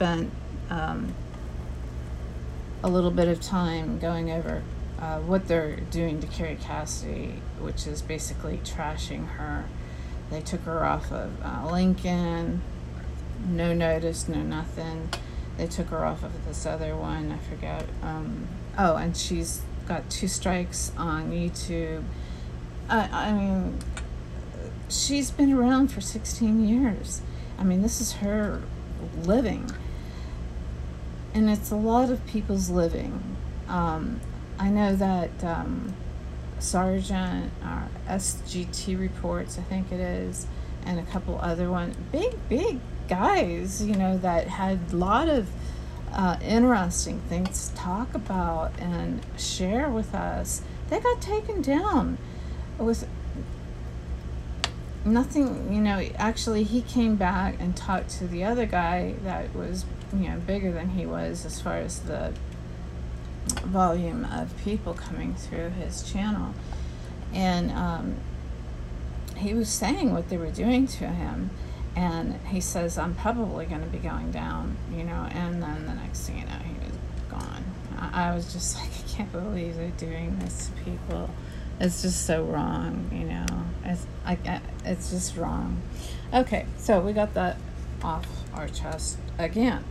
spent um, a little bit of time going over uh, what they're doing to Kerry Cassidy, which is basically trashing her. They took her off of uh, LinkedIn, no notice, no nothing. They took her off of this other one, I forget. Um, oh, and she's got two strikes on YouTube. I, I mean, she's been around for 16 years. I mean, this is her living. And it's a lot of people's living. Um, I know that um, Sergeant uh, SGT reports, I think it is, and a couple other ones, big, big guys, you know, that had a lot of uh, interesting things to talk about and share with us. They got taken down with nothing, you know, actually, he came back and talked to the other guy that was, you know, bigger than he was as far as the volume of people coming through his channel. And um, he was saying what they were doing to him. And he says, I'm probably going to be going down, you know. And then the next thing you know, he was gone. I, I was just like, I can't believe they're doing this to people. It's just so wrong, you know. It's, I, I, it's just wrong. Okay, so we got that off our chest again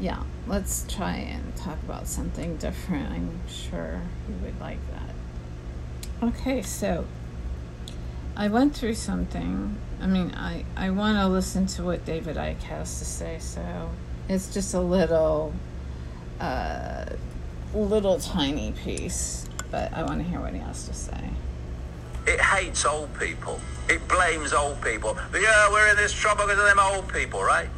yeah, let's try and talk about something different. I'm sure you would like that. Okay, so I went through something. I mean, I, I want to listen to what David Icke has to say, so it's just a little, uh, little tiny piece, but I want to hear what he has to say. It hates old people. It blames old people. Yeah, we're in this trouble because of them old people, right?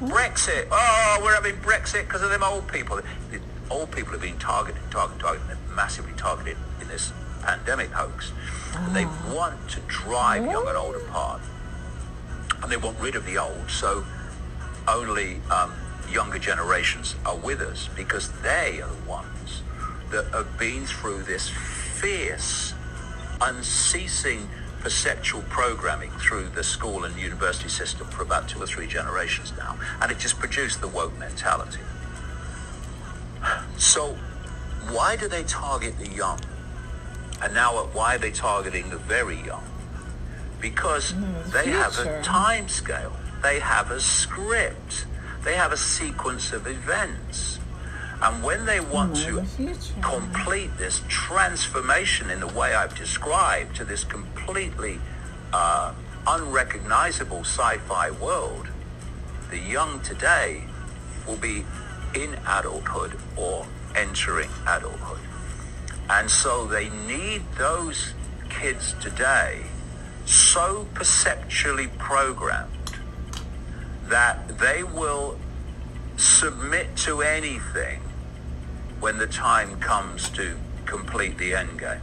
Brexit. Oh, we're having Brexit because of them old people. The old people have been targeted, targeted, targeted, massively targeted in this pandemic hoax. Oh. They want to drive young and old apart. And they want rid of the old. So only um, younger generations are with us because they are the ones that have been through this fierce, unceasing perceptual programming through the school and university system for about two or three generations now, and it just produced the woke mentality. So, why do they target the young? And now, why are they targeting the very young? Because mm, they future. have a time scale, they have a script, they have a sequence of events. And when they want to complete this transformation in the way I've described to this completely uh, unrecognizable sci-fi world, the young today will be in adulthood or entering adulthood. And so they need those kids today so perceptually programmed that they will submit to anything when the time comes to complete the end game.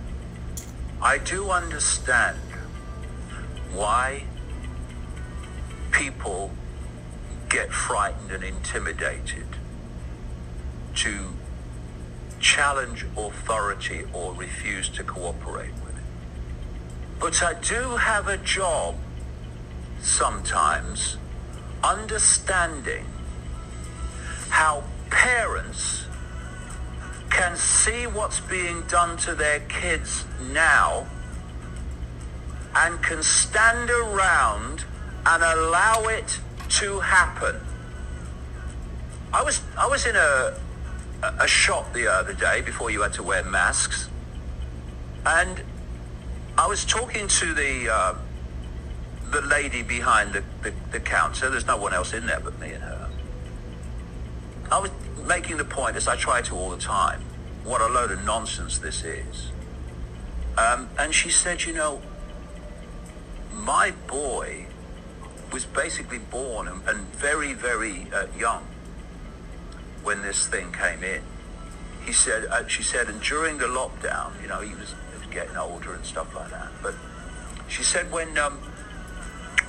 I do understand why people get frightened and intimidated to challenge authority or refuse to cooperate with it. But I do have a job sometimes understanding how parents can see what's being done to their kids now and can stand around and allow it to happen. I was I was in a a shop the other day before you had to wear masks, and I was talking to the uh, the lady behind the, the, the counter. There's no one else in there but me and her. I was making the point, as I try to all the time, what a load of nonsense this is. Um, and she said, you know, my boy was basically born and, and very, very uh, young when this thing came in. He said, uh, she said, and during the lockdown, you know, he was, getting older and stuff like that. But she said when um,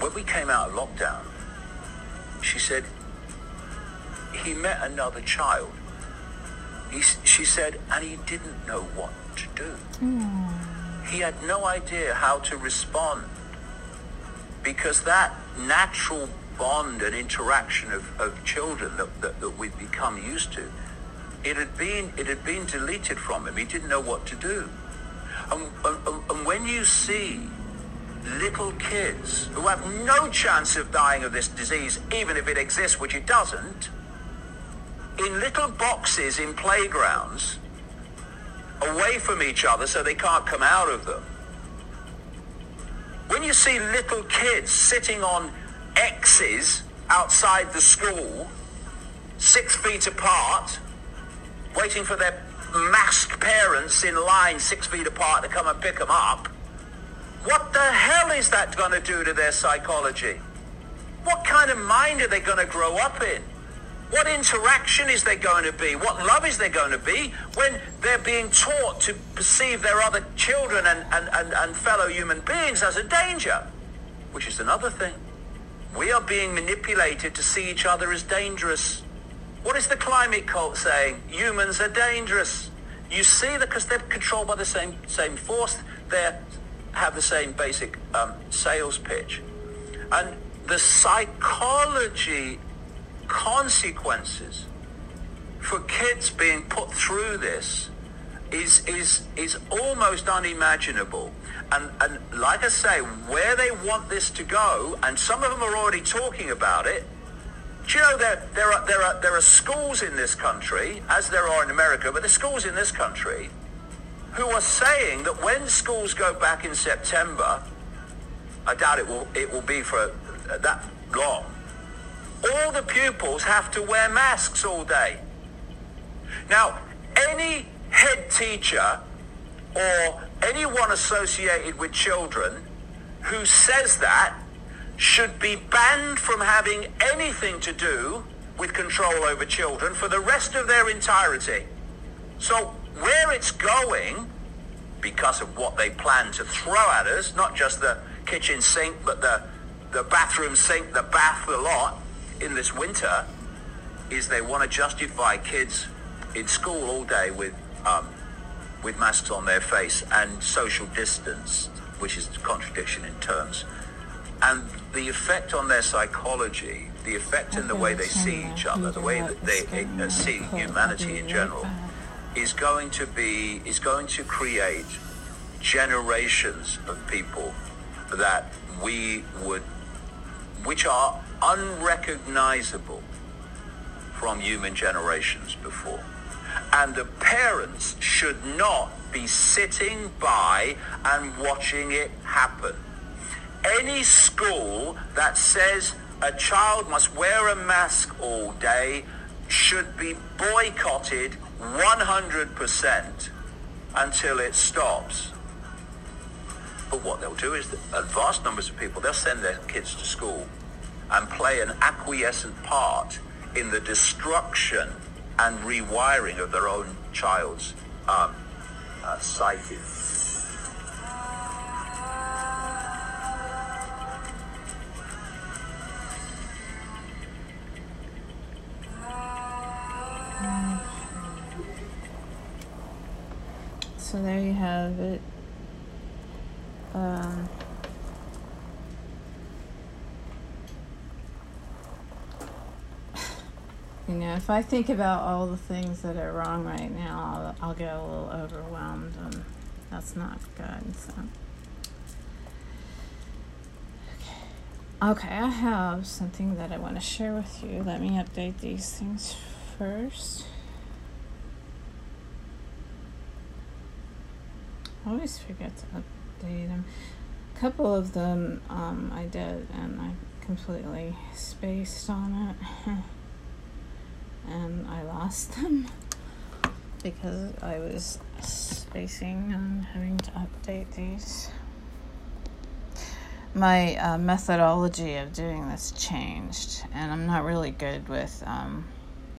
when we came out of lockdown, she said he met another child. He, she said, and he didn't know what to do. Mm. He had no idea how to respond because that natural bond and interaction of, of children that, that, that we've become used to, it had been it had been deleted from him. He didn't know what to do. And, and, and when you see little kids who have no chance of dying of this disease, even if it exists, which it doesn't, in little boxes in playgrounds, away from each other so they can't come out of them. When you see little kids sitting on X's outside the school, six feet apart, waiting for their masked parents in line six feet apart to come and pick them up, what the hell is that going to do to their psychology? What kind of mind are they going to grow up in? What interaction is there going to be? What love is there going to be when they're being taught to perceive their other children and, and, and, and fellow human beings as a danger? Which is another thing. We are being manipulated to see each other as dangerous. What is the climate cult saying? Humans are dangerous. You see that because they're controlled by the same same force, they have the same basic um, sales pitch, and the psychology consequences for kids being put through this is is is almost unimaginable. And and like I say, where they want this to go, and some of them are already talking about it. Do you know there there are there are there are schools in this country, as there are in America, but there's schools in this country who are saying that when schools go back in September, I doubt it will it will be for that long all the pupils have to wear masks all day. Now, any head teacher or anyone associated with children who says that should be banned from having anything to do with control over children for the rest of their entirety. So where it's going, because of what they plan to throw at us, not just the kitchen sink, but the, the bathroom sink, the bath, the lot, in this winter is they want to justify kids in school all day with um, with masks on their face and social distance, which is a contradiction in terms. And the effect on their psychology, the effect in the way they see each other, the way that they uh, see humanity in general, is going to be is going to create generations of people that we would, which are unrecognizable from human generations before. And the parents should not be sitting by and watching it happen. Any school that says a child must wear a mask all day should be boycotted 100% until it stops. But what they'll do is that vast numbers of people, they'll send their kids to school and play an acquiescent part in the destruction and rewiring of their own child's um, uh, psyche. You know, if I think about all the things that are wrong right now, I'll, I'll get a little overwhelmed, and that's not good. So, okay, okay, I have something that I want to share with you. Let me update these things first. I always forget to update them. A couple of them um, I did, and I completely spaced on it. and I lost them because I was spacing on having to update these. My uh, methodology of doing this changed, and I'm not really good with um,